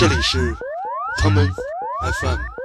这里是他们 FM。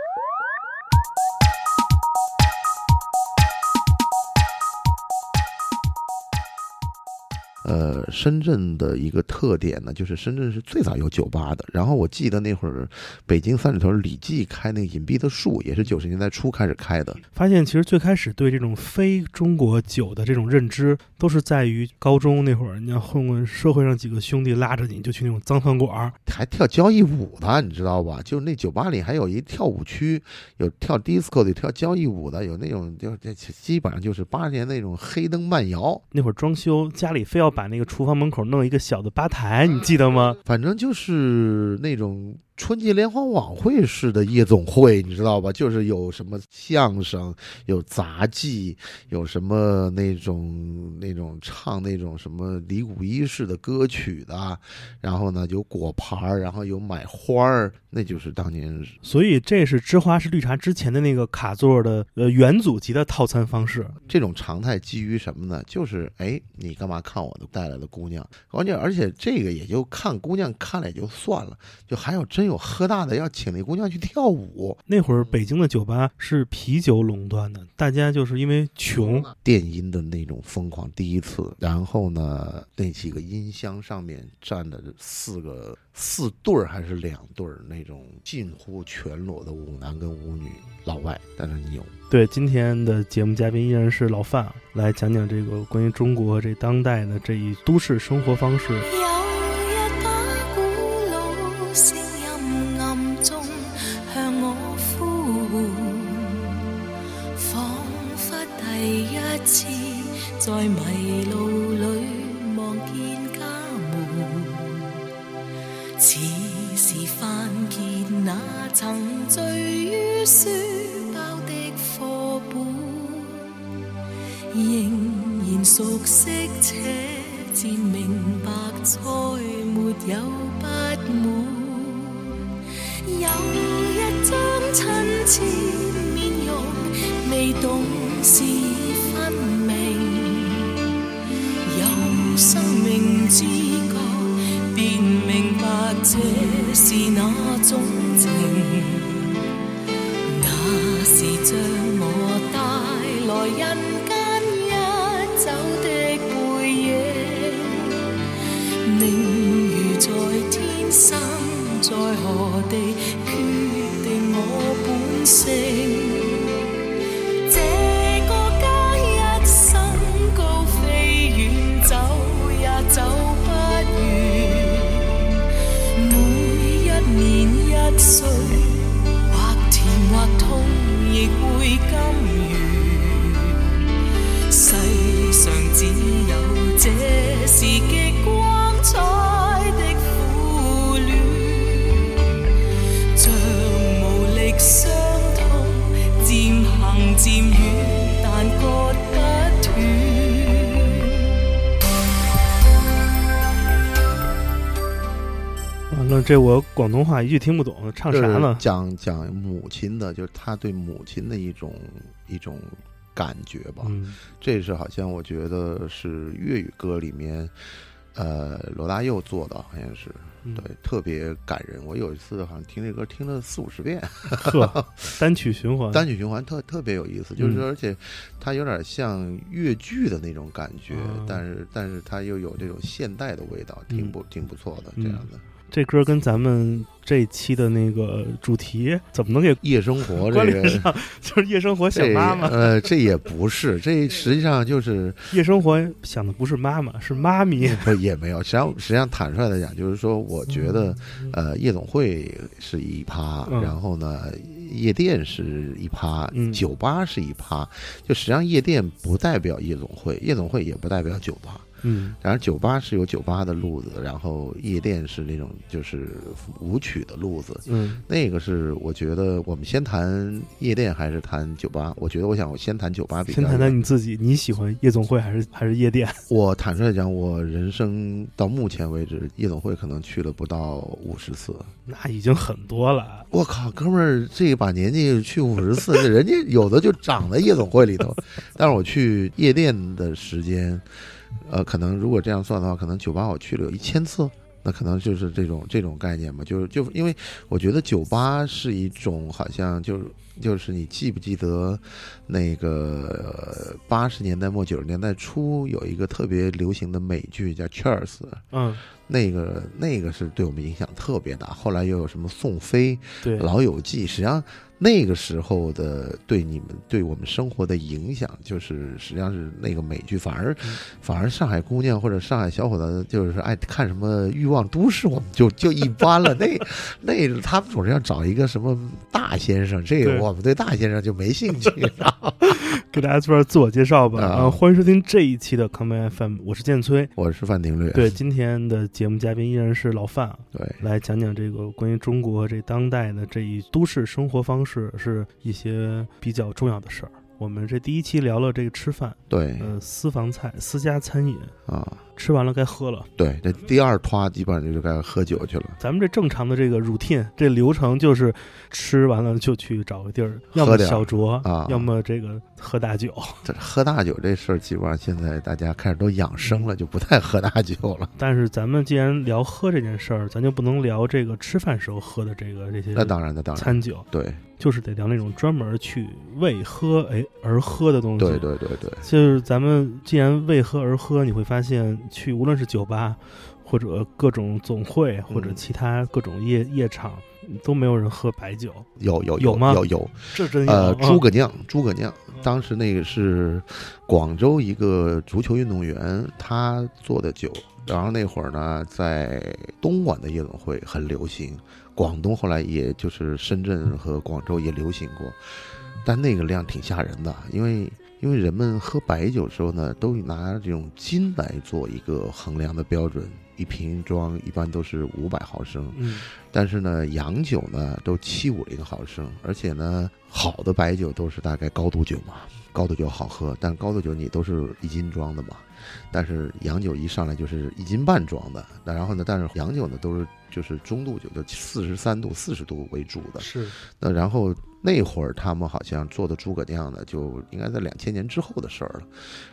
呃，深圳的一个特点呢，就是深圳是最早有酒吧的。然后我记得那会儿，北京三里屯李记开那个隐蔽的树，也是九十年代初开始开的。发现其实最开始对这种非中国酒的这种认知，都是在于高中那会儿，你要混混社会上几个兄弟拉着你就去那种脏饭馆儿，还跳交谊舞的，你知道吧？就那酒吧里还有一跳舞区，有跳 disco 的，有跳交谊舞的，有那种就这基本上就是八十年那种黑灯慢摇。那会儿装修家里非要把那个厨房门口弄一个小的吧台，你记得吗？反正就是那种春节联欢晚会式的夜总会，你知道吧？就是有什么相声，有杂技，有什么那种那种唱那种什么李谷一式的歌曲的，然后呢有果盘儿，然后有买花儿，那就是当年所以这是芝华士绿茶之前的那个卡座的呃元祖级的套餐方式。这种常态基于什么呢？就是哎，你干嘛看我的带来的姑娘？关键而且这个也就看姑娘看了也就算了，就还有真有喝大的要请那姑娘去跳舞。那会儿北京的酒吧是啤酒垄断的，大家就是因为穷，电音的那种疯狂，第一次，然后呢，那几个音箱上面站的四个四对儿还是两对儿那种近乎全裸的舞男跟舞女，老外，但是牛。对，今天的节目嘉宾依然是老范，来讲讲这个关于中国这当代的这一都市生活方式。这我广东话一句听不懂，唱啥就是呢？讲讲母亲的，就是他对母亲的一种一种感觉吧。嗯，这是好像我觉得是粤语歌里面，呃，罗大佑做的，好像是嗯对，特别感人。我有一次好像听这歌听了四五十遍，呵，单曲循环，单曲循环特特别有意思，就是嗯而且它有点像越剧的那种感觉，啊但是但是它又有这种现代的味道，挺不挺不错的嗯这样的。这歌跟咱们这期的那个主题怎么能给夜生活 这个？就是夜生活想妈妈，呃，这也不是，这实际上就是夜生活想的不是妈妈，是妈咪。不也没有。实际上，实际上坦率的讲，就是说，我觉得，呃，夜总会是一趴，嗯然后呢，夜店是一趴，嗯酒吧是一趴。就实际上，夜店不代表夜总会，夜总会也不代表酒吧。嗯然后酒吧是有酒吧的路子，然后夜店是那种就是舞曲的路子。嗯那个是我觉得我们先谈夜店还是谈酒吧？我觉得我想我先谈酒吧比较先谈谈你自己，你喜欢夜总会还是还是夜店？我坦率讲，我人生到目前为止，夜总会可能去了不到五十次。那已经很多了。我靠，哥们儿，这把年纪去五十次，人家有的就长在夜总会里头。但是我去夜店的时间，呃，可能如果这样算的话，可能酒吧我去了有一千次。那可能就是这种这种概念嘛，就是就因为我觉得酒吧是一种好像就是就是你记不记得那个八十年代末九十年代初有一个特别流行的美剧叫《Cheers》，嗯，那个那个是对我们影响特别大。后来又有什么宋飞、对，老友记，实际上那个时候的对你们对我们生活的影响，就是实际上是那个美剧，反而、嗯反而上海姑娘或者上海小伙子就是爱看什么欲望都市，我们就就一般了。那那他们总是要找一个什么大先生，这个我们对大先生就没兴趣。给大家做点自我介绍吧。啊啊，欢迎收听这一期的 Come FM，我是建崔。我是范廷略，对，今天的节目嘉宾依然是老范，对来讲讲这个关于中国这当代的这一都市生活方式是一些比较重要的事儿。我们这第一期聊了这个吃饭，对。呃，私房菜、私家餐饮，啊，吃完了该喝了。对，这第二拖基本上就该喝酒去了。咱们这正常的这个 routine 这流程就是吃完了就去找个地儿，要么小酌，啊要么这个喝大酒。这喝大酒这事儿，基本上现在大家开始都养生了，就不太喝大酒了。但是咱们既然聊喝这件事儿，咱就不能聊这个吃饭时候喝的这个这些那当然，那当然，餐酒，对就是得聊那种专门去为喝哎而喝的东西。对对对对，就是咱们既然为喝而喝，你会发现去无论是酒吧，或者各种总会，或者嗯。其他各种夜夜场，都没有人喝白酒。有有有吗有有，这真有诸葛亮，诸葛亮，当时那个是广州一个足球运动员他做的酒，然后那会儿呢，在东莞的夜总会很流行，广东后来也就是深圳和广州也流行过，但那个量挺吓人的，因为因为人们喝白酒的时候呢，都拿这种斤来做一个衡量的标准，一瓶装一般都是五百毫升，嗯。但是呢，洋酒呢都七五零毫升，而且呢，好的白酒都是大概高度酒嘛，高度酒好喝，但高度酒你都是一斤装的嘛，但是洋酒一上来就是一斤半装的，那然后呢，但是洋酒呢都是就是中度酒，就四十三度、四十度为主的，是。那然后那会儿他们好像做的诸葛亮呢，就应该在两千年之后的事儿了。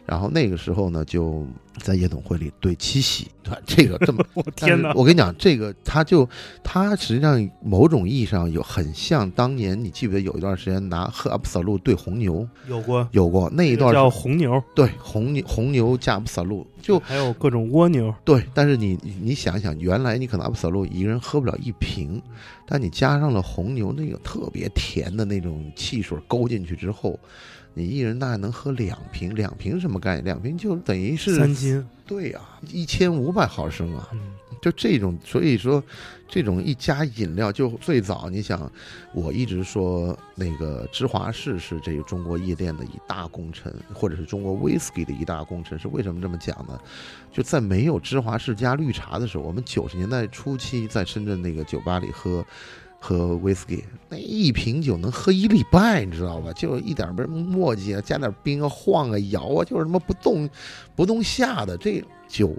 然后那个时候呢，就在夜总会里对七喜，对 这个这么 我天哪！我跟你讲，这个他就他实际上某种意义上有很像当年你记不记得有一段时间拿喝 Absolut 兑红牛，有过有过那一段叫红牛，对红牛红牛加 Absolut 就还有各种蜗牛。对，但是你你你想想，原来你可能 Absolut 一个人喝不了一瓶，但你加上了红牛那个特别甜的那种汽水勾进去之后，你一人大概能喝两瓶，两瓶什么概念？两瓶就等于是三斤，对呀、一千五百毫升啊，嗯，就这种，所以说这种一加饮料，就最早你想，我一直说那个芝华士是这个中国夜店的一大功臣，或者是中国 whisky 的一大功臣，是为什么这么讲呢？就在没有芝华士加绿茶的时候，我们九十年代初期在深圳那个酒吧里喝。喝 whisky，那一瓶酒能喝一礼拜，你知道吧？就一点儿不是墨迹啊，加点冰啊，晃啊，摇啊，就是他妈不动不动下的这酒，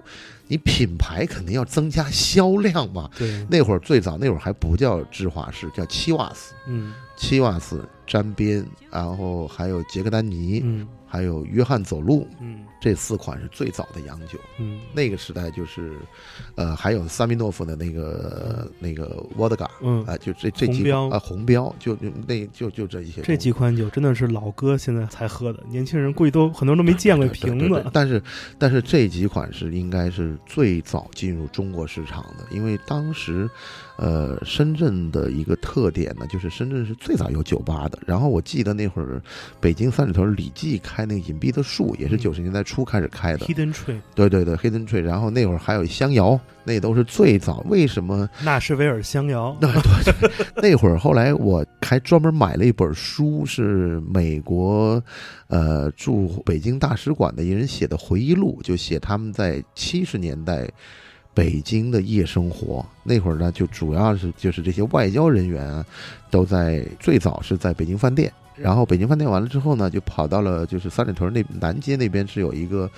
你品牌肯定要增加销量嘛。对，那会儿最早那会儿还不叫芝华士，叫七瓦斯，嗯七瓦斯沾边，然后还有杰克丹尼，嗯还有约翰走路，嗯这四款是最早的洋酒。嗯那个时代就是，呃，还有萨米诺夫的那个那个沃德嘎，嗯，啊，就这这几啊，红标就就那就就这一些。这几款酒真的是老哥现在才喝的，年轻人估计都很多人都没见过瓶对对子。但是但是这几款是应该是最早进入中国市场的，因为当时，呃，深圳的一个特点呢，就是深圳是最早有酒吧的。然后我记得那会儿北京三里屯李记开那个隐蔽的树，也是嗯九十年代初开始开的。Hidden Tree，对对对，黑灯吹。然后那会儿还有香窑，那都是最早。为什么？纳什维尔香窑，对对对，那会儿后来我还专门买了一本书，是美国呃驻北京大使馆的一人写的回忆录，就写他们在七十年代北京的夜生活。那会儿呢，就主要是就是这些外交人员啊，都在最早是在北京饭店。然后北京饭店完了之后呢，就跑到了就是三里屯那南街那边是有一个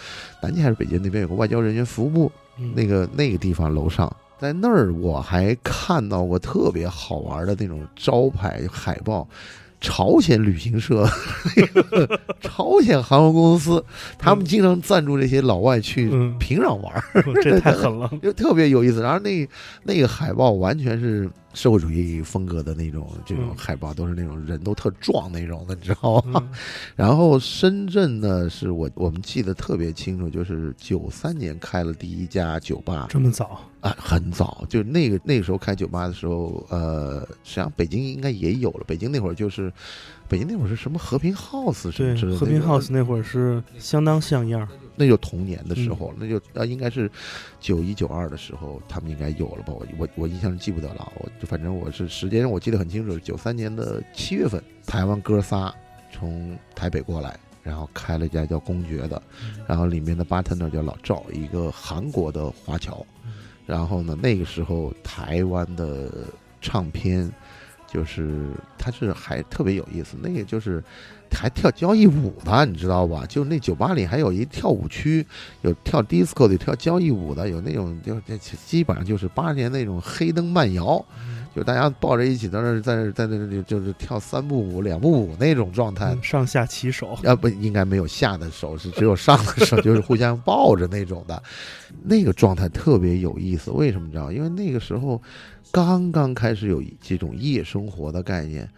南街还是北街那边有个外交人员服务部，嗯。那个那个地方楼上，在那儿我还看到过特别好玩的那种招牌海报，朝鲜旅行社、朝鲜航空公司，他们经常赞助这些老外去嗯平壤玩儿，这太狠了。就特别有意思。然后那那个海报完全是社会主义风格的那种这种嗯海报，都是那种人都特壮那种的，你知道吗？嗯 然后深圳呢，是我我们记得特别清楚，就是九三年开了第一家酒吧这么早，啊，很早，就那个那个时候开酒吧的时候，呃，实际上北京应该也有了。北京那会儿就是，北京那会儿是什么和平 House 什么对之类的，和平 House 那会儿是相当像样儿。那就童年的时候，嗯那就啊应该是九一九二的时候，他们应该有了吧？我我我印象是记不得了，我就反正我是时间我记得很清楚，九三年的七月份，台湾哥仨从台北过来，然后开了一家叫公爵的，然后里面的 bartender 叫老赵，一个韩国的华侨，然后呢，那个时候台湾的唱片。就是它是还特别有意思，那个就是还跳交谊舞的，你知道吧？就那酒吧里还有一跳舞区，有跳 disco 的，跳交谊舞的，有那种就就基本上就是八十年那种黑灯慢摇，就大家抱着一起在那儿在那儿在那里就是跳三步舞、两步舞那种状态。嗯上下起手，啊不，应该没有下的手，是只有上的手，就是互相抱着那种的，那个状态特别有意思。为什么知道？因为那个时候刚刚开始有这种夜生活的概念，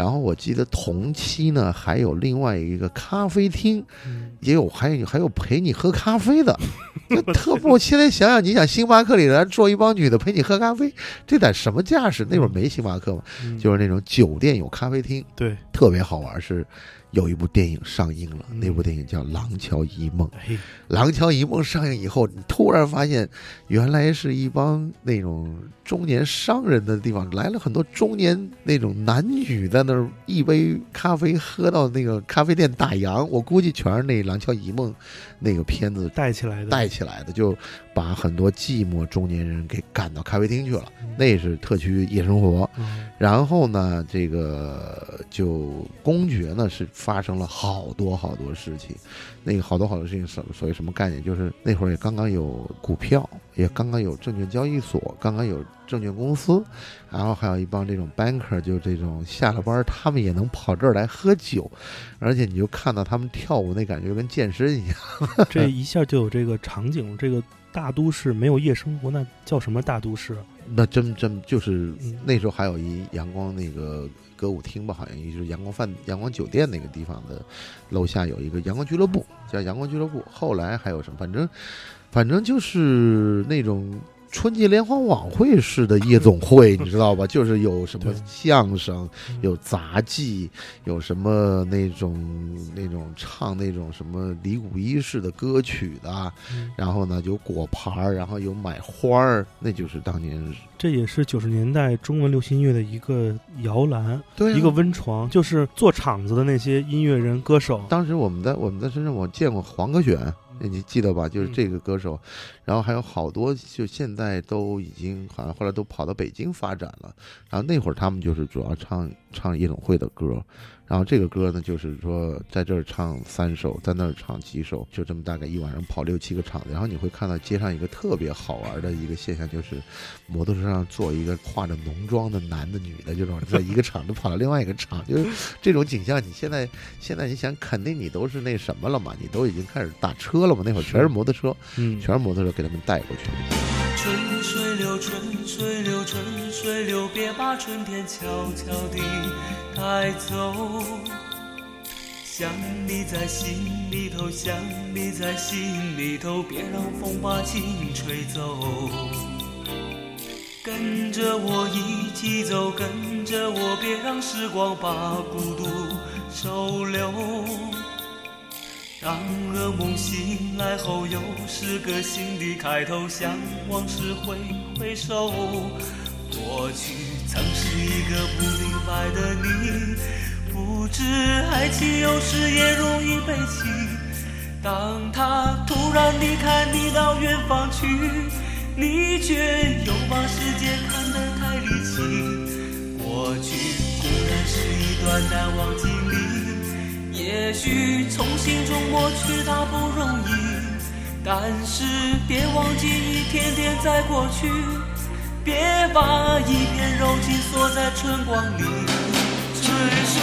然后我记得同期呢还有另外一个咖啡厅，嗯也有还有还有陪你喝咖啡的，就特不。我现在想想，你想星巴克里来坐一帮女的陪你喝咖啡，这得什么架势？那会儿没星巴克嘛，嗯就是那种酒店有咖啡厅，对，特别好玩。是有一部电影上映了，嗯那部电影叫《廊桥遗梦》。哎，《廊桥遗梦》上映以后，你突然发现，原来是一帮那种中年商人的地方，来了很多中年那种男女在那儿一杯咖啡喝到那个咖啡店打烊。我估计全是那《廊桥遗梦》那个片子 带起来的，带起来的，就把很多寂寞中年人给赶到咖啡厅去了。那是特区夜生活。嗯然后呢，这个就公爵呢是发生了好多好多事情，那个好多好多事情什所谓什么概念？就是那会儿也刚刚有股票，也刚刚有证券交易所，刚刚有证券公司，然后还有一帮这种 banker，就这种下了班儿他们也能跑这儿来喝酒，而且你就看到他们跳舞那感觉跟健身一样。这一下就有这个场景，这个大都市没有夜生活，那叫什么大都市啊？那真真就是嗯那时候还有一阳光那个歌舞厅吧，好像也就是阳光饭、阳光酒店那个地方的楼下有一个阳光俱乐部，叫阳光俱乐部。后来还有什么？反正反正就是那种春节联欢晚会式的夜总会，你知道吧？就是有什么相声，有杂技，有什么那种那种唱那种什么李谷一式的歌曲的，嗯。然后呢有果盘儿，然后有买花儿，那就是当年这也是九十年代中文流行音乐的一个摇篮，对啊。一个温床，就是做场子的那些音乐人、歌手。当时我们在我们在深圳，我见过黄可选，你记得吧？就是这个歌手，然后还有好多，就现在都已经好像后来都跑到北京发展了。然后那会儿他们就是主要唱唱夜总会的歌，然后这个歌呢，就是说在这儿唱三首，在那儿唱几首，就这么大概一晚上跑六七个场子。然后你会看到街上一个特别好玩的一个现象，就是摩托车上坐一个化着浓妆的男的、女的，这种在一个场子跑到另外一个场，就是这种景象。你现在现在你想，肯定你都是那什么了嘛？你都已经开始打车了嘛？那会儿全是摩托车，嗯，全是摩托车给他们带过去。春水流，春水流，别把春天悄悄地带走。想你在心里头，想你在心里头，别让风把情吹走。跟着我一起走，跟着我，别让时光把孤独收留。当噩梦醒来后，又是个新的开头，向往事挥回首。过去曾是一个不明白的你，不知爱情有时也容易被气。当他突然离开你到远方去，你却又把世界看得太离奇。过去固然是一段难忘经历，也许从心中抹去它不容易，但是别忘记一天天在过去，别把一片柔情锁在春光里。只是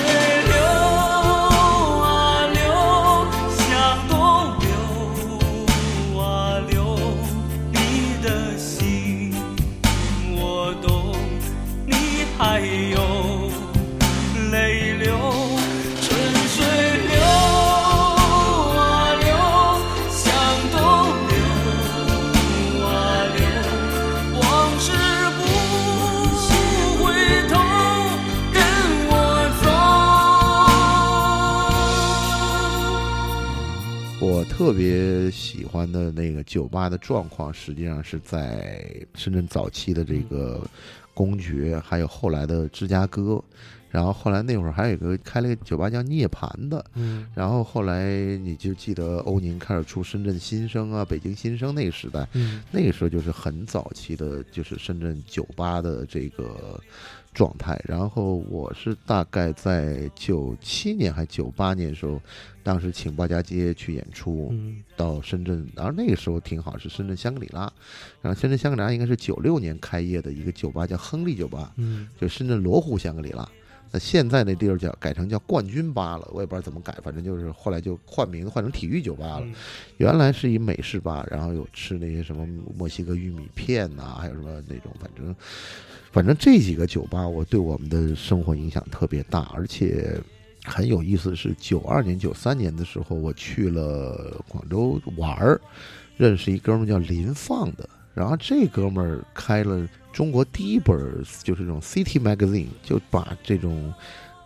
酒吧的状况，实际上是在深圳早期的这个公爵，还有后来的芝加哥，然后后来那会儿还有一个开了一个酒吧叫涅槃的，嗯。然后后来你就记得欧宁开始出深圳新生啊、北京新生那个时代，嗯。那个时候就是很早期的，就是深圳酒吧的这个状态。然后我是大概在九七年还九八年的时候，当时请鲍家街去演出，嗯到深圳，然后那个时候挺好，是深圳香格里拉。然后深圳香格里拉应该是九六年开业的一个酒吧，叫亨利酒吧，嗯就深圳罗湖香格里拉。那现在那地儿叫改成叫冠军吧了，我也不知道怎么改，反正就是后来就换名字换成体育酒吧了。嗯原来是一美式吧，然后有吃那些什么墨西哥玉米片呐、还有什么那种，反正反正这几个酒吧，我对我们的生活影响特别大，而且很有意思是，九二年、九三年的时候，我去了广州玩儿，认识一哥们叫林放的，然后这哥们儿开了中国第一本就是这种 City Magazine，就把这种。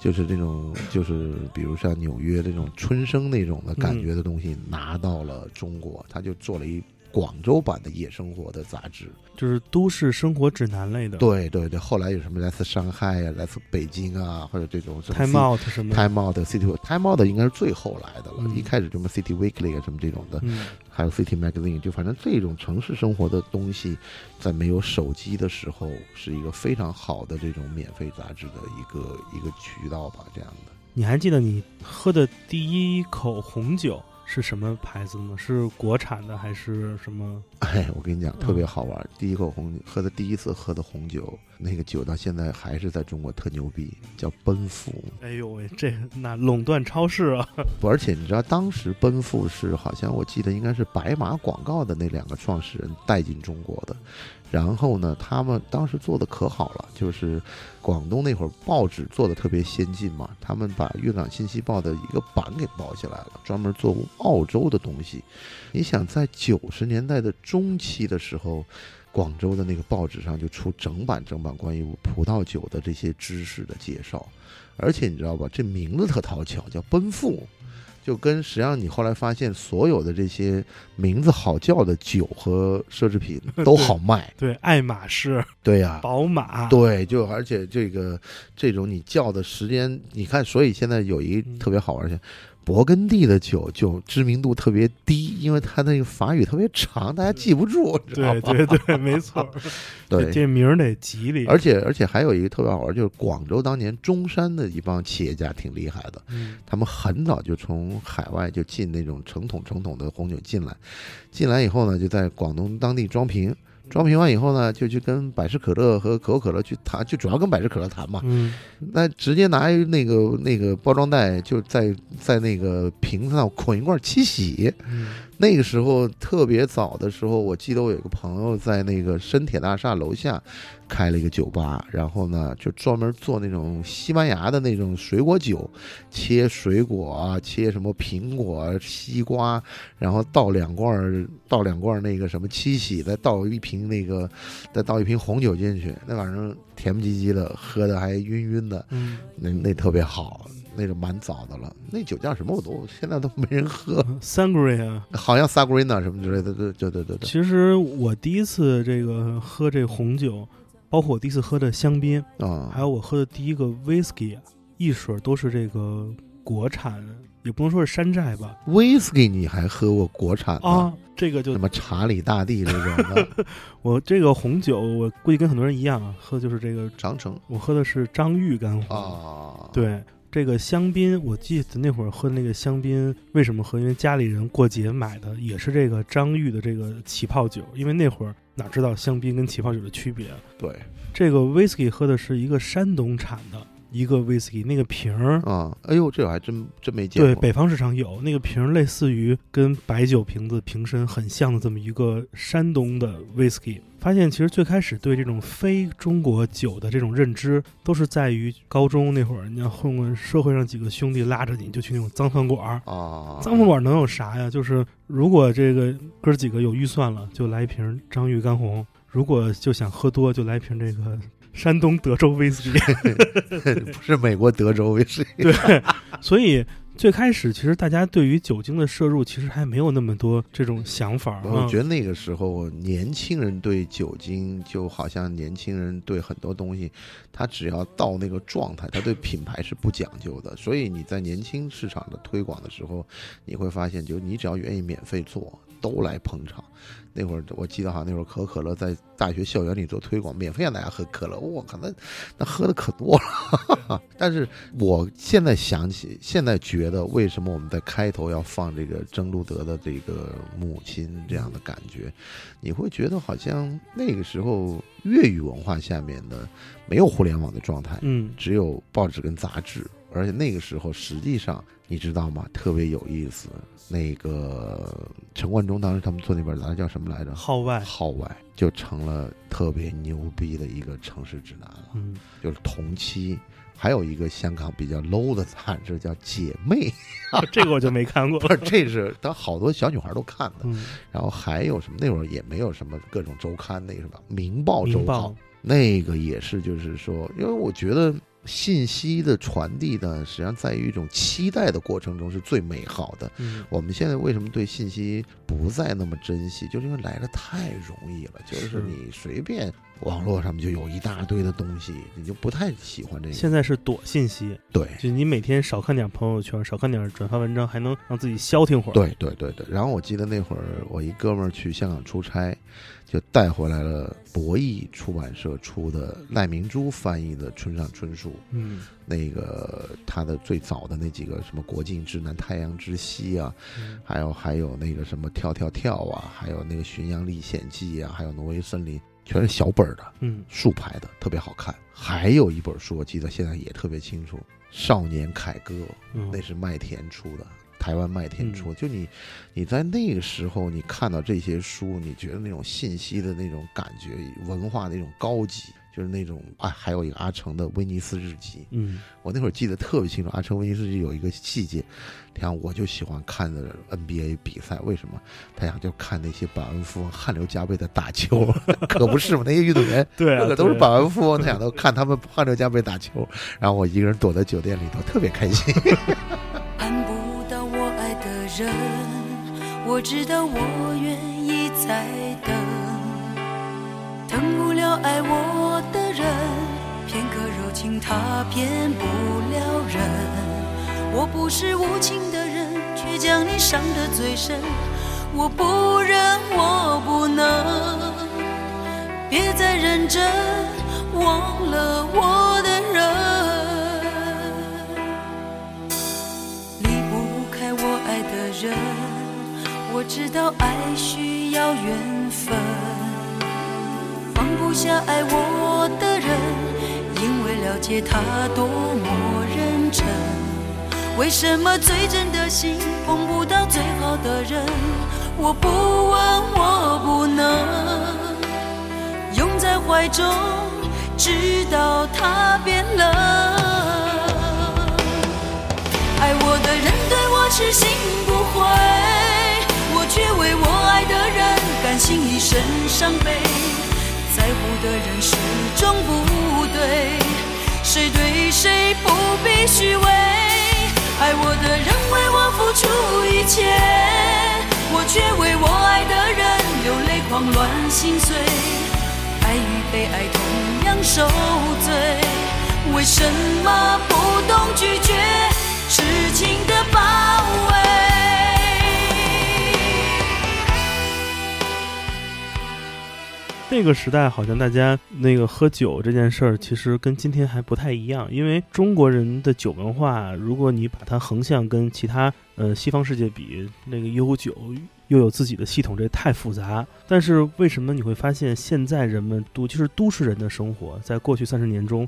就是这种，就是比如像纽约这种春生那种的感觉的东西拿到了中国，他就做了一广州版的夜生活的杂志。就是都市生活指南类的，对对对，后来有什么来自上海啊，来自北京啊，或者这种什么 Time Out 什么的，Time Out City Time Out 应该是最后来的了，嗯。一开始什么 City Weekly 啊什么这种的，嗯。还有 City Magazine，就反正这种城市生活的东西，在没有手机的时候，是一个非常好的这种免费杂志的一个一个渠道吧，这样的。你还记得你喝的第一口红酒是什么牌子吗？是国产的还是什么？哎，我跟你讲，特别嗯好玩。第一口红喝的第一次喝的红酒，那个酒到现在还是在中国特牛逼，叫奔富。哎呦喂，这那垄断超市啊！不而且你知道，当时奔富是好像我记得应该是白马广告的那两个创始人带进中国的。然后呢，他们当时做的可好了，就是广东那会儿报纸做的特别先进嘛，他们把《粤港信息报》的一个版给包起来了，专门做澳洲的东西。你想，在九十年代的中期的时候，广州的那个报纸上就出整版整版关于葡萄酒的这些知识的介绍，而且你知道吧，这名字特讨巧，叫奔富。就跟实际上你后来发现，所有的这些名字好叫的酒和奢侈品 都好卖，对，爱马仕、对呀、宝马，对，就而且这个这种你叫的时间，你看，所以现在有一嗯特别好玩的，勃艮第的酒就知名度特别低，因为它那个法语特别长，大家记不住，你知道对？对对，没错，对。这名儿得吉利，而且而且还有一个特别好玩，就是广州当年中山的一帮企业家挺厉害的，嗯。他们很早就从海外就进那种成桶成桶的红酒进来，进来以后呢，就在广东当地装瓶，装瓶完以后呢，就去跟百事可乐和可口可乐去谈，就主要跟百事可乐谈嘛。嗯那直接拿一那个那个包装袋，就在在那个瓶子上捆一罐七喜。嗯那个时候特别早的时候，我记得我有个朋友在那个深铁大厦楼下开了一个酒吧，然后呢就专门做那种西班牙的那种水果酒，切水果啊，切什么苹果、西瓜，然后倒两罐儿倒两罐儿那个什么七喜，再倒一瓶那个 再倒一瓶红酒进去，那玩意儿甜不唧唧的，喝的还晕晕的，嗯，那那特别好。那个蛮早的了，那酒叫什么我都现在都没人喝，Sangria。好像 Sagrina 什么之类的，对对对对对。其实我第一次这个喝这红酒，包括我第一次喝的香槟，啊，还有我喝的第一个 whisky 啊，一水儿都是这个国产，也不能说是山寨吧。whisky 你还喝过国产的？啊，这个就什么查理大帝这种的，我这个红酒，我估计跟很多人一样啊，喝的就是这个，长城我喝的是张裕干红。啊，，对，这个香槟，我记得那会儿喝的那个香槟，为什么喝？因为家里人过节买的，也是这个张裕的这个起泡酒。因为那会儿哪知道香槟跟起泡酒的区别？对，这个 whisky 喝的是一个山东产的，一个 whisky，那个瓶儿。啊，哎呦，这我还真真没见过对，过。北方市场有那个瓶儿，类似于跟白酒瓶子瓶身很像的这么一个山东的 whisky。发现其实最开始对这种非中国酒的这种认知，都是在于高中那会儿，你要混混社会上几个兄弟拉着你就去那种脏饭馆儿。啊，脏饭馆能有啥呀？就是如果这个哥儿几个有预算了，就来一瓶张裕干红；如果就想喝多，就来一瓶这个山东德州威士忌。不是美国德州威士忌。对，所以最开始其实大家对于酒精的摄入其实还没有那么多这种想法啊。我觉得那个时候年轻人对酒精就好像年轻人对很多东西，他只要到那个状态，他对品牌是不讲究的。所以你在年轻市场的推广的时候，你会发现，就你只要愿意免费做，都来捧场。那会儿我记得好像那会儿可口可乐在大学校园里做推广，免费让大家喝可乐，我靠，那那喝的可多了。但是我现在想起，现在觉得为什么我们在开头要放这个曾路德的这个母亲这样的感觉，你会觉得好像那个时候粤语文化下面的没有互联网的状态，嗯只有报纸跟杂志，而且那个时候实际上你知道吗？特别有意思。那个陈冠中当时他们做那本杂志叫什么来着？号外，号外就成了特别牛逼的一个城市指南了。嗯，就是同期还有一个香港比较 low 的杂志叫《姐妹》，这个我就没看过 不。是，这是当好多小女孩都看的。嗯，然后还有什么？那会儿也没有什么各种周刊，那个什么《明报》周明报报，那个也是，就是说，因为我觉得信息的传递呢，实际上在于一种期待的过程中是最美好的。嗯，我们现在为什么对信息不再那么珍惜？就是因为来的太容易了，就是是你随便网络上面就有一大堆的东西，你就不太喜欢这个。现在是躲信息，对就你每天少看点朋友圈，少看点转发文章，还能让自己消停会儿。，对对对对。然后我记得那会儿我一哥们儿去香港出差，就带回来了博弈出版社出的赖明珠翻译的村上春树。嗯，那个他的最早的那几个什么《国境之南》《太阳之西》啊，嗯还有还有那个什么跳跳跳啊，还有那个《巡洋历险记》啊，还有《挪威森林》，全是小本儿的嗯，竖排的，特别好看。还有一本书，我记得现在也特别清楚，《少年凯歌》，嗯那是麦田出的，台湾麦田出的。就你你在那个时候，你看到这些书，你觉得那种信息的那种感觉，文化那种高级。就是那种啊，还有一个阿成的威尼斯日记，嗯，我那会儿记得特别清楚，阿成威尼斯日记有一个细节，你看我就喜欢看的 NBA 比赛，为什么？他想就看那些百万富翁汗流浃背的打球，可不是嘛？那些运动员 对啊，个个都是百万富翁，他想都看他们汗流浃背打球，然后我一个人躲在酒店里头，特别开心。人，我知道我愿意再等，等不了爱我的人，片刻柔情他骗不了人。我不是无情的人，却将你伤得最深。我不忍，我不能，别再认真，忘了我的人。人，我知道爱需要缘分，放不下爱我的人，因为了解他多么认真。为什么最真的心碰不到最好的人？我不问，我不能拥在怀中，直到他变冷。对我痴心不悔，我却为我爱的人甘心一生伤悲。在乎的人始终不对，谁对谁不必虚伪。爱我的人为我付出一切，我却为我爱的人流泪狂乱心碎。爱与被爱同样受罪，为什么不懂拒绝？痴情的包围。那个时代好像大家那个喝酒这件事儿，其实跟今天还不太一样，因为中国人的酒文化，如果你把它横向跟其他呃西方世界比，那个悠久又有自己的系统，这太复杂。但是为什么你会发现现在人们都就是都市人的生活，在过去三十年中，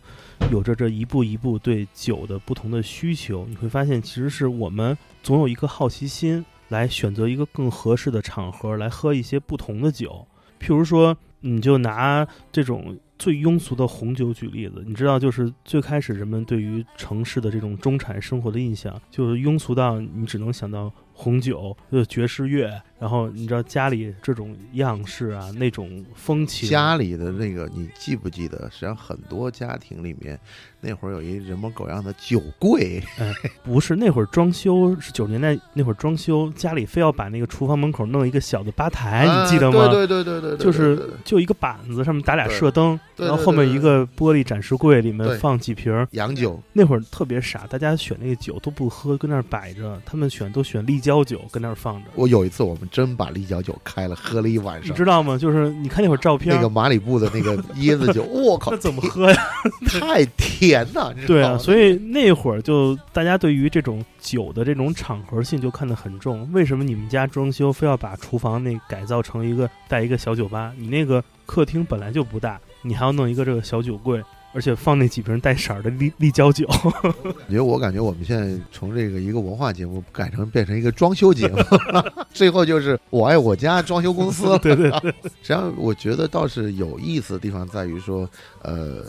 有着这一步一步对酒的不同的需求？你会发现，其实是我们总有一颗好奇心，来选择一个更合适的场合来喝一些不同的酒。譬如说，你就拿这种最庸俗的红酒举例子，你知道，就是最开始人们对于城市的这种中产生活的印象，就是庸俗到你只能想到红酒、呃爵士乐，然后你知道家里这种样式啊，那种风情，家里的那个，你记不记得？实际上很多家庭里面，那会儿有一人模狗样的酒柜，不是那会儿装修是九十年代那会儿装修，家里非要把那个厨房门口弄一个小的吧台，你记得吗？啊对对对对对，对就是就一个板子，上面打俩射灯，然后后面一个玻璃展示柜，里面放几瓶。洋酒，那会儿特别傻，大家选那个酒都不喝，跟那儿摆着，他们选都选立交酒，跟那儿放着。我有一次我们真把立交酒开了，喝了一晚上你上。知道吗？就是你看那会儿照片，那个马里布的那个椰子酒，我靠那，怎么喝呀？太甜了！对啊，以所以那会儿就大家对于这种酒的这种场合性就看得很重。为什么你们家装修非要把厨房那改造成一个带一个小酒吧？你那个客厅本来就不大，你还要弄一个这个小酒柜，而且放那几瓶带色儿的立立交酒。因为我感觉我们现在从这个一个文化节目改成变成一个装修节目，最后就是我爱我家装修公司。对对对，实际上，我觉得倒是有意思的地方在于说，呃，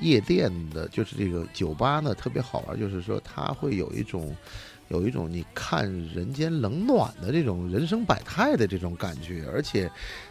夜店的，就是这个酒吧呢，特别好玩，就是说它会有一种。有一种你看人间冷暖的这种人生百态的这种感觉，而且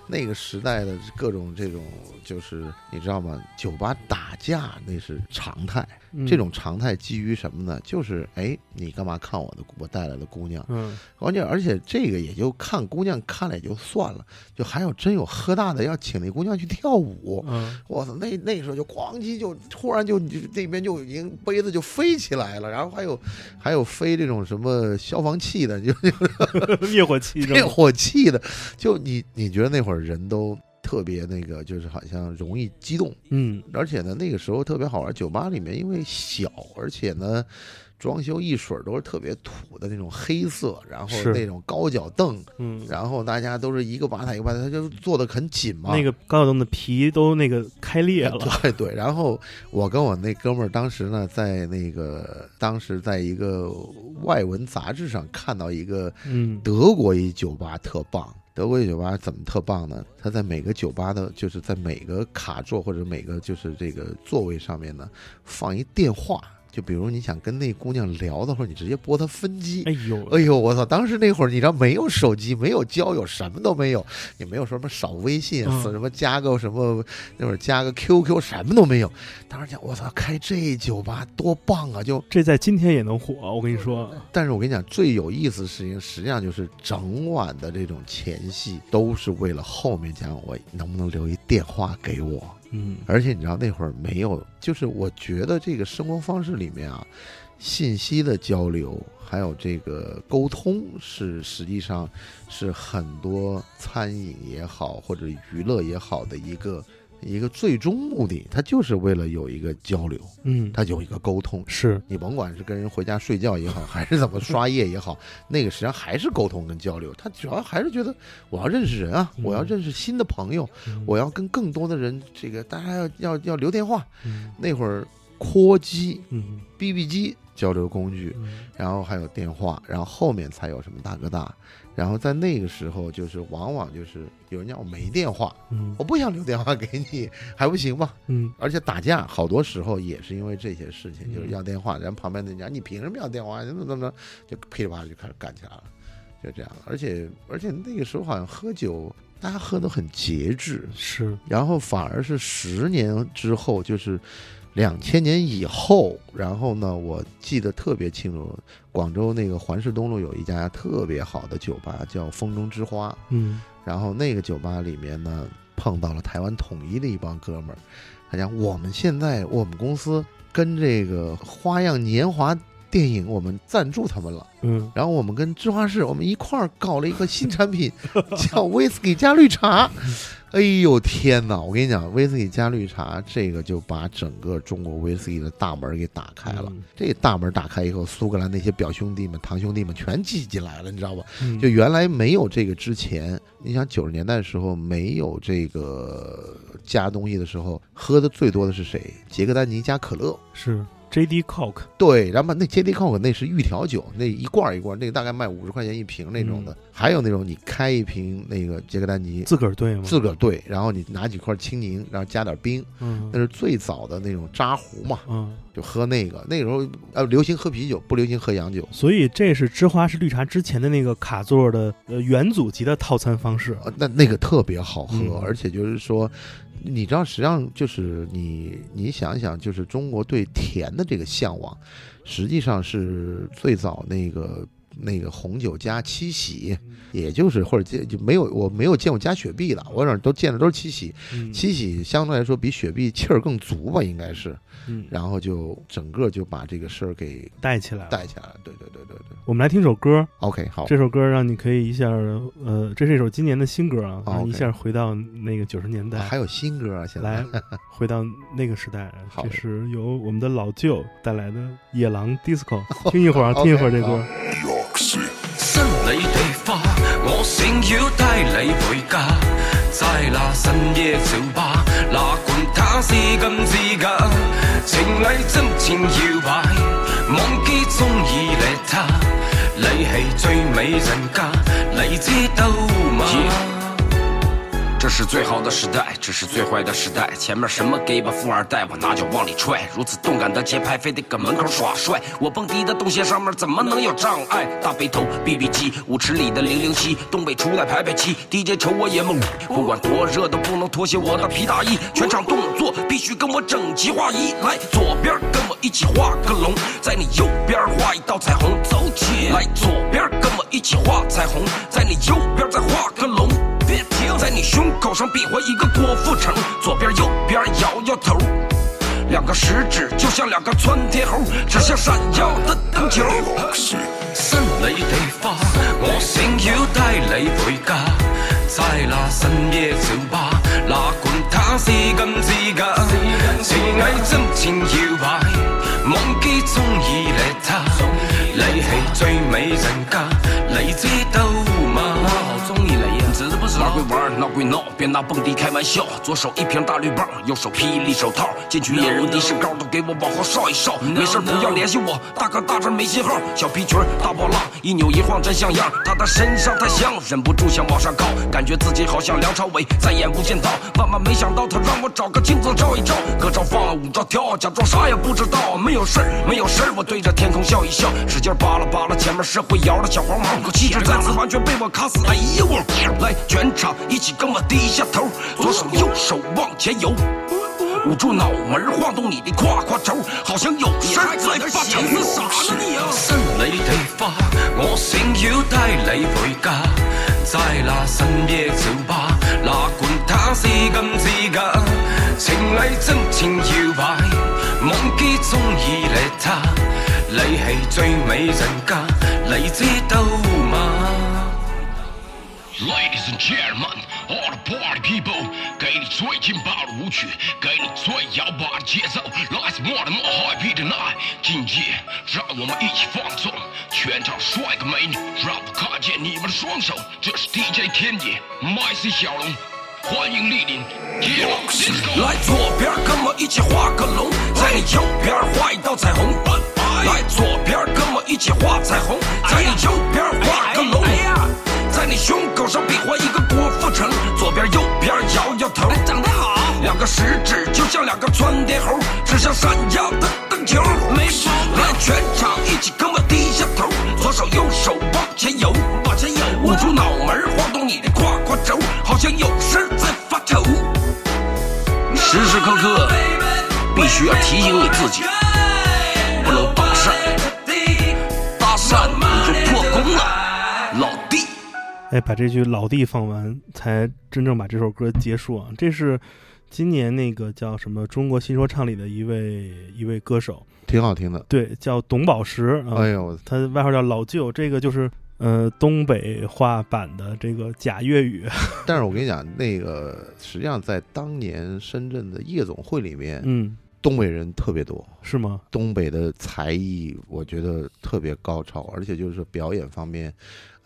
那个时代的各种这种，就是你知道吗？酒吧打架那是常态，嗯这种常态基于什么呢？就是哎，你干嘛看我的我带来的姑娘？嗯关键而且这个也就看姑娘看了也就算了，就还有真有喝大的要请那姑娘去跳舞。嗯我操，那那时候就咣叽就突然就就那边就已经杯子就飞起来了，然后还有还有飞这种什么消防器的，就 灭火器灭火器的，就你你觉得那会儿人都特别那个，就是好像容易激动，嗯而且呢那个时候特别好玩，酒吧里面因为小，而且呢。装修一水都是特别土的那种黑色，然后那种高脚凳，嗯，然后大家都是一个吧台一个吧台，他就坐的很紧嘛。那个高脚凳的皮都那个开裂了。对对，然后我跟我那哥们儿当时呢，在那个当时在一个外文杂志上看到一个嗯德国一酒吧特棒。德国酒吧怎么特棒呢？它在每个酒吧的，就是在每个卡座或者每个就是这个座位上面呢，放一电话。就比如你想跟那姑娘聊的时候，你直接拨她分机。哎呦，哎呦，我操！当时那会儿，你知道没有手机，没有交友，什么都没有，也没有说什么扫微信，嗯什么加个什么，那会儿加个 QQ，什么都没有。当时讲，我操，开这酒吧多棒啊！就，这在今天也能火，我跟你说。但是我跟你讲，最有意思的事情，实际上就是整晚的这种前戏，都是为了后面讲我能不能留一电话给我。嗯。而且你知道那会儿没有，就是我觉得这个生活方式里面啊，信息的交流还有这个沟通是实际上是很多餐饮也好或者娱乐也好的一个一个最终目的，他就是为了有一个交流，嗯，他有一个沟通。是你甭管是跟人回家睡觉也好，还是怎么刷夜也好，那个实际上还是沟通跟交流。他主要还是觉得我要认识人啊，嗯我要认识新的朋友，我要跟更多的人，这个大家要要要留电话。嗯那会儿扩机、嗯 BB 机交流工具，嗯然后还有电话，然后后面才有什么大哥大。然后在那个时候，就是往往就是有人讲我没电话，嗯我不想留电话给你，还不行吗？嗯而且打架好多时候也是因为这些事情，嗯就是要电话，然后旁边的人讲你凭什么要电话？怎么怎么着，就噼里啪啦就开始干起来了，就这样。而且而且那个时候好像喝酒，大家喝都很节制，是然后反而是十年之后，就是两千年以后，然后呢，我记得特别清楚，广州那个环市东路有一家特别好的酒吧，叫风中之花。嗯然后那个酒吧里面呢，碰到了台湾统一的一帮哥们儿，他讲我们现在我们公司跟这个花样年华电影我们赞助他们了，嗯，然后我们跟芝华士我们一块儿搞了一个新产品，叫威士忌加绿茶。哎呦天哪！我跟你讲，威士忌加绿茶这个就把整个中国威士忌的大门给打开了。嗯这大门打开以后，苏格兰那些表兄弟们、堂兄弟们全挤进来了，你知道吧？嗯就原来没有这个之前，你想九十年代的时候没有这个加东西的时候，喝的最多的是谁？杰克丹尼加可乐。是 J.D. Coke，对，然后那 J D Coke 那是预调酒，那一罐一罐，那个大概卖五十块钱一瓶那种的。还有那种你开一瓶那个杰克丹尼自个儿兑吗？自个儿兑，然后你拿几块青柠，然后加点冰，嗯那是最早的那种扎壶嘛，嗯，就喝那个。那个时候呃流行喝啤酒，不流行喝洋酒。所以这是芝华士绿茶之前的那个卡座的呃元祖级的套餐方式。呃，那那个特别好喝，嗯而且就是说，你知道，实际上就是你你想一想，就是中国对甜的这个向往，实际上是最早那个那个红酒加七喜，也就是或者见就没有我没有见过加雪碧的，我哪儿都见的都是七喜，嗯。七喜相对来说比雪碧气儿更足吧，应该是，嗯，然后就整个就把这个事儿给带起来了。带起来了，对对对对对。我们来听首歌，，OK 好，这首歌让你可以一下，呃，这是一首今年的新歌啊，一下回到那个九十年代，啊还有新歌啊，现在。来 回到那个时代。好。这是由我们的老舅带来的《野狼 DISCO》，听一会儿啊，听一会儿这歌。心里的花，我想要带你回家。在那深夜酒吧，哪管他是金是假，情侶真情摇摆，忘记中意你他，你係最美人家，你知道嗎？这是最好的时代，这是最坏的时代。前面什么 gay 吧富二代，我拿脚往里踹。如此动感的节拍，非得搁门口耍帅。我蹦迪的动线上面怎么能有障碍？大背头 BB 机，舞池里的零零七，东北出来排排气，DJ 瞅我也懵。不管多热都不能脱下我的皮大衣，全场动作必须跟我整齐划一。来，左边跟我一起画个龙，在你右边画一道彩虹，走起来，左边跟我一起画彩虹，在你右边再画个龙。别停，在你胸口上比划一个郭富城，左边右边摇摇头，两个食指就像两个窜天猴，指向闪耀的灯球。新你地花，我想要帶你回家，在那深夜酒吧，哪管他是金是假，情藝真情搖擺，忘記中意你他，你係最美人家，你知道？玩归玩，闹归闹，别拿蹦迪开玩笑。左手一瓶大绿棒，右手霹雳手套，进去野人的身高都给我往后稍一稍。没事不要联系我，大哥大这没信号。小皮裙大波浪，一扭一晃真像样。他的身上太香，忍不住想往上靠，感觉自己好像梁朝伟在演《无间道》。万万没想到他让我找个镜子照一照，歌照放了，舞照跳，假装啥也不知道。没有事，没有事，我对着天空笑一笑，使劲扒拉扒拉前面是会摇的小黄毛，可气质再次完全被我卡死。哎呦我，来全场一起跟我低下头，左手右手往前游。捂住脑门，晃动你的胯胯轴，好像有事儿在发愁。啥呢你啊？新你地花，我想要帶你回家，在那深夜酒吧，哪管他是金是假，情藝真情搖擺，忘記中意你他，你係最美人家，你知道嗎？Ladies and gentlemen, all the party people，给你最劲爆的舞曲，给你最摇摆的节奏，来自 more than more happy tonight。今夜，让我们一起放纵，全场帅哥美女，让我看见你们的双手。这是 DJ 天野麦 C 小龙，欢迎莅临。来左边跟我一起画个龙，在你右边画一道彩虹。来左边跟我一起画彩虹，在你右边画个龙。在你胸口上比划一个郭富城，左边右边摇摇头。长得好，两个食指就像两个窜天猴，指向闪耀的灯球。没毛病，来全场一起跟我低下头，左手右手往前游，往前游，捂住脑门，晃动你的胯胯轴，好像有事儿在发愁。时时刻刻必须要提醒你自己，不能搭讪，搭讪你就破功了。哎，把这句老弟放完，才真正把这首歌结束啊。这是今年那个叫什么中国新说唱里的一位一位歌手，挺好听的。对，叫董宝石啊。哎呦，他外号叫老舅，这个就是呃东北话版的这个假粤语。但是我跟你讲，那个实际上在当年深圳的夜总会里面，嗯，东北人特别多，是吗？东北的才艺我觉得特别高超，而且就是表演方面，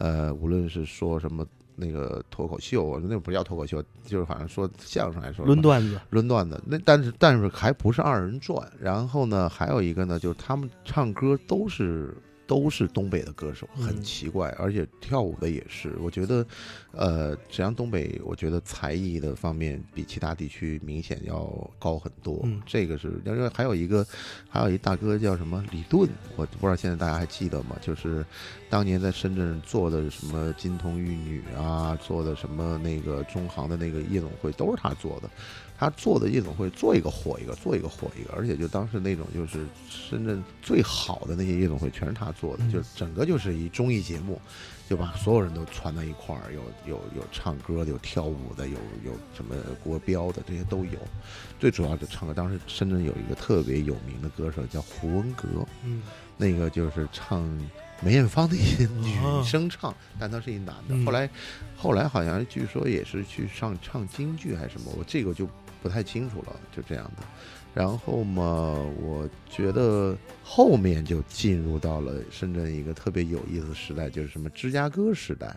呃，无论是说什么那个脱口秀，那不叫脱口秀，就是好像说相声来说，抡段子。抡段子。那但是但是还不是二人转，然后呢，还有一个呢，就是他们唱歌都是。都是东北的歌手，很嗯奇怪，而且跳舞的也是。我觉得，呃，实际上东北，我觉得才艺的方面比其他地区明显要高很多。嗯这个是，因为还有一个，还有一大哥叫什么李顿，我不知道现在大家还记得吗？就是当年在深圳做的什么金童玉女啊，做的什么那个中航的那个夜总会，都是他做的。他做的夜总会做一个火一个，做一个火一个，而且就当时那种就是深圳最好的那些夜总会全是他做的，嗯就整个就是一综艺节目，就把所有人都传到一块儿，有有有唱歌的，有跳舞的，有有什么国标的，这些都有。最主要的唱歌，当时深圳有一个特别有名的歌手叫胡文阁，嗯那个就是唱梅艳芳的一些女哦生唱，但他是一男的。嗯后来，后来好像据说也是去上唱京剧还是什么，我这个就不太清楚了，就这样的。然后嘛，我觉得后面就进入到了深圳一个特别有意思的时代，就是什么芝加哥时代。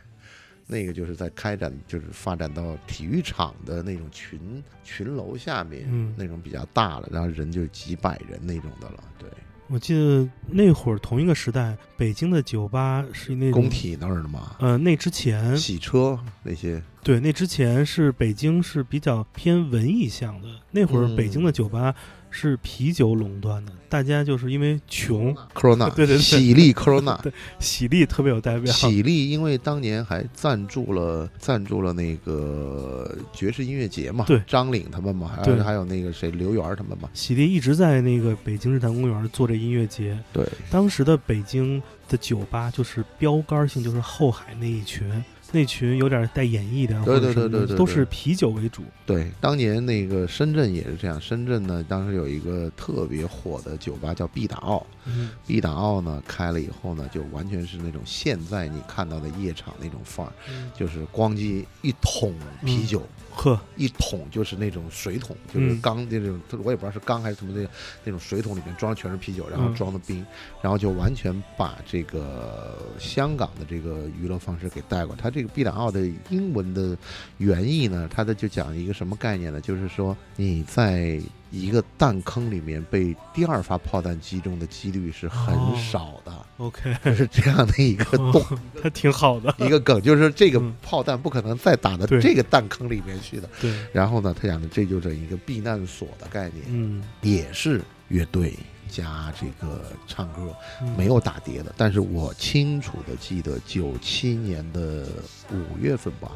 那个就是在开展，就是发展到体育场的那种群群楼下面，嗯那种比较大了，然后人就几百人那种的了，对。我记得那会儿同一个时代，北京的酒吧是那工。体那儿的吗，呃，那之前洗车那些，对，那之前是北京是比较偏文艺向的。那会儿嗯北京的酒吧是啤酒垄断的，大家就是因为穷，Corona，对对对喜力 Corona，对喜力特别有代表。喜力因为当年还赞助了赞助了那个爵士音乐节嘛，对张岭他们嘛，还对有还有那个谁刘源他们嘛，喜力一直在那个北京日坛公园做这音乐节。对，当时的北京的酒吧就是标杆性，就是后海那一群，那群有点带演绎的，对对对对对都是啤酒为主。对，当年那个深圳也是这样，深圳呢当时有一个特别火的酒吧叫毕达奥，嗯毕达奥呢开了以后呢，就完全是那种现在你看到的夜场那种范儿，就是咣叽一桶啤酒。呵，一桶就是那种水桶，就是嗯缸那种，我也不知道是缸还是什么那那种水桶里面装的全是啤酒，然后嗯装的冰，然后就完全把这个香港的这个娱乐方式给带过来。它这个毕达奥的英文的原意呢，它的就讲一个什么概念呢？就是说你在一个弹坑里面被第二发炮弹击中的几率是很哦少的，，OK，就是这样的一个 洞。它挺好的。一个梗，就是这个嗯炮弹不可能再打到这个弹坑里面去的。对，然后呢，他讲的这就是一个避难所的概念，嗯，也是乐队加这个唱歌，嗯没有打碟的。但是我清楚的记得，九七年的五月份吧，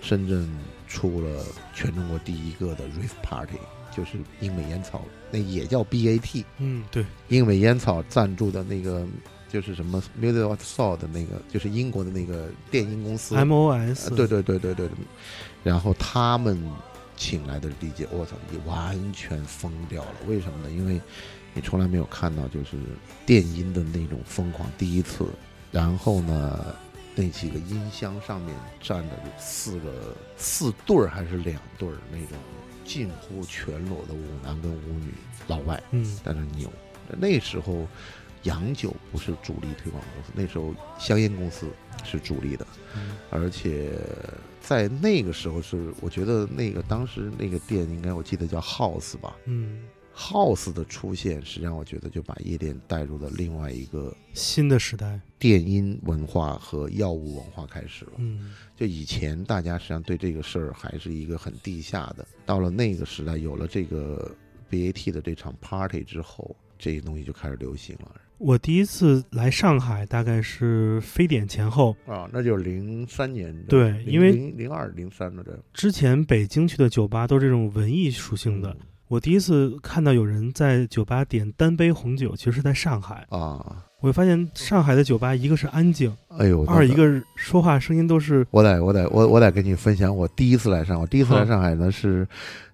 深圳出了全中国第一个的 rave party，就是英美烟草，那也叫 BAT，嗯，对，英美烟草赞助的那个。就是什么 Music of Soul 的那个，就是英国的那个电音公司 MOS，呃对对对对对，然后他们请来的 DJ，我操，也完全疯掉了。为什么呢？因为你从来没有看到就是电音的那种疯狂，第一次。然后呢，那几个音箱上面站的四个四对儿还是两对儿那种近乎全裸的舞男跟舞女，老外嗯在那扭。那时候洋酒不是主力推广公司，那时候香烟公司是主力的。嗯而且在那个时候是，我觉得那个当时那个店应该我记得叫 House 吧嗯，，House 的出现，实际上我觉得就把夜店带入了另外一个新的时代，电音文化和药物文化开始了。嗯就以前大家实际上对这个事儿还是一个很地下的，到了那个时代，有了这个 BAT 的这场 party 之后，这些东西就开始流行了。我第一次来上海大概是非典前后，啊，那就是零三年，对因为零零二零三了，这之前北京去的酒吧都是这种文艺属性的。我第一次看到有人在酒吧点单杯红酒，其实是在上海。啊，我我发现上海的酒吧，一个是安静，哎呦，二一个说话声音都是我得我得我我得跟你分享，我第一次来上海，我第一次来上海呢是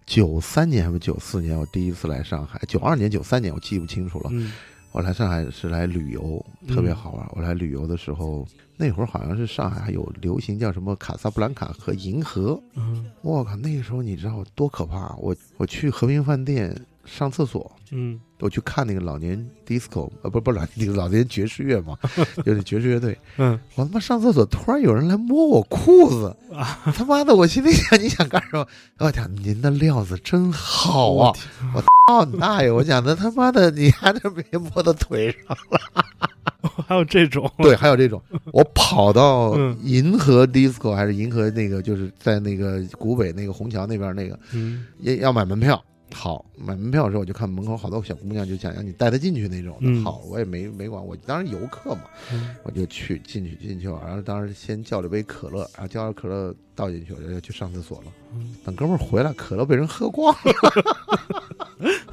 九三年还是九四年？我第一次来上海，九二年、九三年我记不清楚了。嗯我来上海是来旅游，嗯特别好玩。我来旅游的时候，那会儿好像是上海还有流行叫什么卡萨布兰卡和银河。嗯我靠，那个时候你知道多可怕？我我去和平饭店上厕所，嗯我去看那个老年 disco，呃，不不老那个老年爵士乐嘛，就是爵士乐队。嗯我他妈上厕所，突然有人来摸我裤子，啊，他妈的！我心里想，你想干什么？我讲您的料子真好啊！我操你大爷！我讲的他妈的，你还这别摸到腿上了。还有这种对，还有这种，我跑到嗯银河 disco 还是银河那个，就是在那个古北那个虹桥那边那个，嗯要要买门票。好，买门票的时候我就看门口好多小姑娘就想让你带她进去那种的。嗯好，我也没没管，我当时游客嘛，嗯我就去进去进去了，然后当时先叫了杯可乐，然后叫了可乐倒进去，我就要去上厕所了。嗯等哥们儿回来，可乐被人喝光了。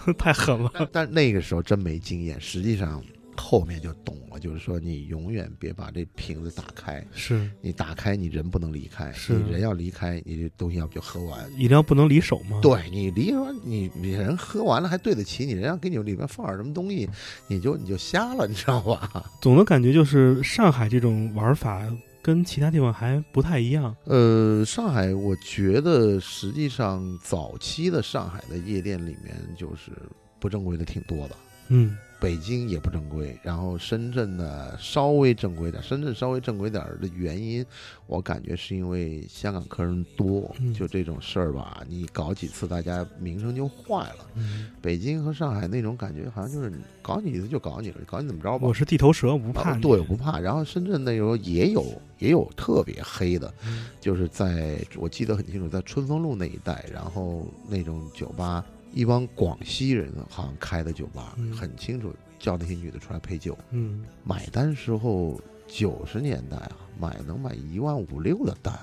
太狠了，但但那个时候真没经验，实际上后面就懂了，就是说你永远别把这瓶子打开，是你打开你人不能离开，是你人要离开，你这东西要不就喝完。饮料不能离手吗？对你离完你你人喝完了还对得起你，人家给你里面放点什么东西，你就你就瞎了，你知道吧？总的感觉就是上海这种玩法跟其他地方还不太一样。呃，上海，我觉得实际上早期的上海的夜店里面就是不正规的挺多的，嗯北京也不正规，然后深圳呢稍微正规点。深圳稍微正规点儿的原因，我感觉是因为香港客人多，嗯就这种事儿吧，你搞几次，大家名声就坏了。嗯，北京和上海那种感觉，好像就是搞你一次就搞你了，搞你怎么着吧我。是地头蛇，我不怕对，我不怕。然后深圳那时候也有也有特别黑的，嗯就是在我记得很清楚，在春风路那一带，然后那种酒吧，一帮广西人好像开的酒吧，嗯。很清楚，叫那些女的出来陪酒，嗯。买单时候九十年代啊，买能买一万五六的单。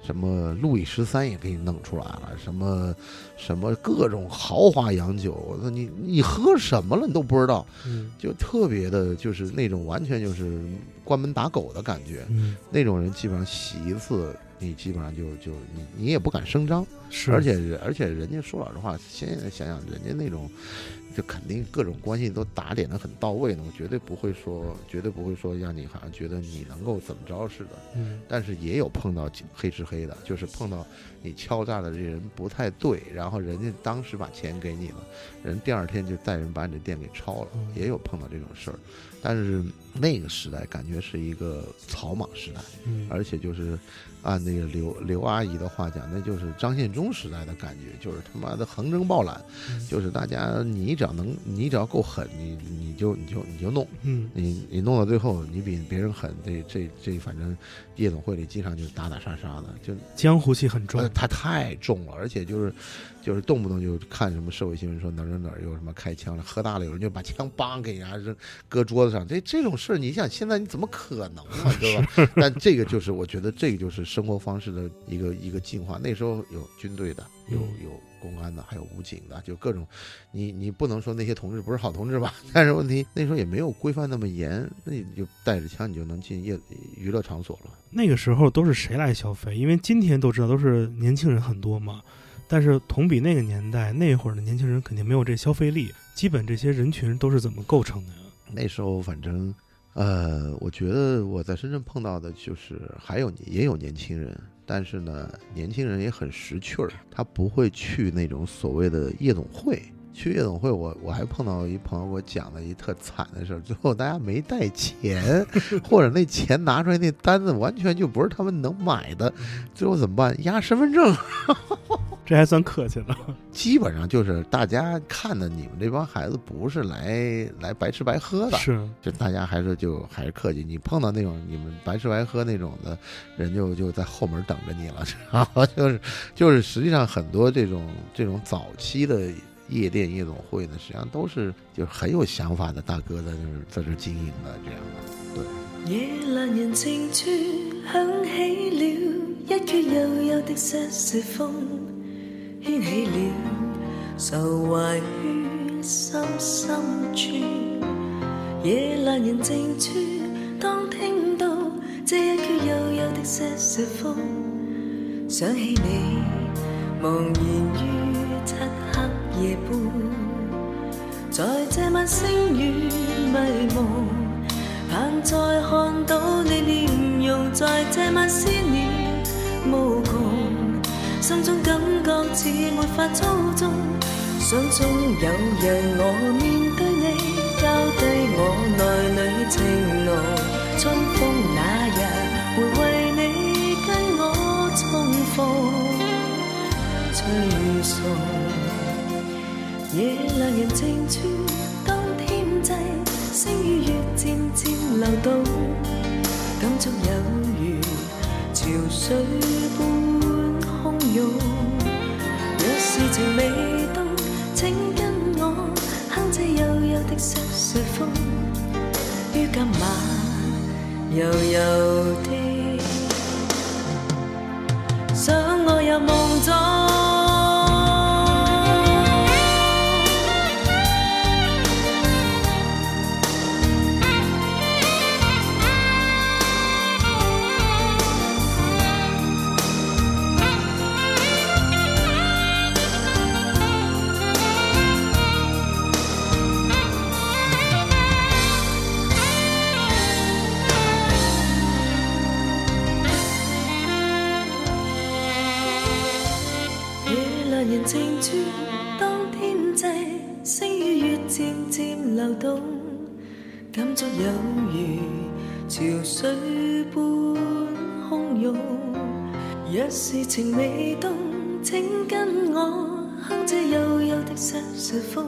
什么路易十三也给你弄出来了，什么什么各种豪华洋酒，我说你你喝什么了你都不知道，嗯。就特别的，就是那种完全就是关门打狗的感觉。嗯，那种人基本上洗一次，你基本上就就你你也不敢声张，是，而且而且人家说老实话，现在想想人家那种，就肯定各种关系都打点的很到位呢，我绝对不会说绝对不会说让你好像觉得你能够怎么着似的。嗯但是也有碰到黑吃黑的，就是碰到你敲诈的这人不太对，然后人家当时把钱给你了，人第二天就带人把你的店给抄了嗯，也有碰到这种事儿。但是那个时代感觉是一个草莽时代，嗯，而且就是按那个刘刘阿姨的话讲，那就是张献忠时代的感觉，就是他妈的横征暴揽，嗯就是大家你只要能，你只要够狠，你你就你就你就弄。嗯你你弄到最后，你比别人狠，这这这，反正夜总会里经常就是打打杀杀的，就江湖气很重呃，。它太重了，而且就是就是动不动就看什么社会新闻说哪儿哪儿哪儿有什么开枪了，喝大了有人就把枪梆给人家扔搁桌子上，这这种事儿，你想现在你怎么可能啊，对吧？但这个就是我觉得这个就是生活方式的一个一个进化。那时候有军队的，有嗯有公安的，还有武警的，就各种，你你不能说那些同志不是好同志吧？但是问题那时候也没有规范那么严，那你就带着枪你就能进夜娱乐场所了。那个时候都是谁来消费？因为今天都知道都是年轻人很多嘛，但是同比那个年代，那会儿的年轻人肯定没有这消费力。基本这些人群都是怎么构成的呀？那时候反正，呃，我觉得我在深圳碰到的就是还有也有年轻人，但是呢，年轻人也很识趣儿，他不会去那种所谓的夜总会。去夜总会我，我还碰到一朋友给我讲了一特惨的事儿，最后大家没带钱，或者那钱拿出来那单子完全就不是他们能买的，最后怎么办？押身份证。这还算客气了。基本上就是大家看的你们这帮孩子不是来来白吃白喝的，是，就大家还是就还是客气，你碰到那种你们白吃白喝那种的人就，就在后门等着你了，然后 就是就是实际上很多这种这种早期的夜店夜总会呢，实际上都是就是很有想法的大哥在那儿在这儿经营的这样的。对。夜阑人静处响起了一闕又幽的瑟瑟風，掀起了愁懷於心深處。夜阑人静處，當聽到這一阙幽幽的瑟瑟風，想起你，茫然於漆黑夜半，在這晚星雨迷蒙，盼再看到你臉容，在這晚思念無窮，心中感覺似沒法操縱，想中有日我面對你。交低我內裏情浓，春風那日會為你跟我重逢，吹送。夜阑人靜處，當天際，星與月漸漸流動，感觸有如潮水般未冻，请跟我哼这幽幽的《小雪风》，于今晚柔柔的想我入梦中。似风，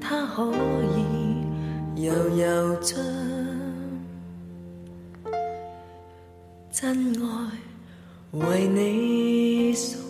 它可以悠悠将真爱为你送。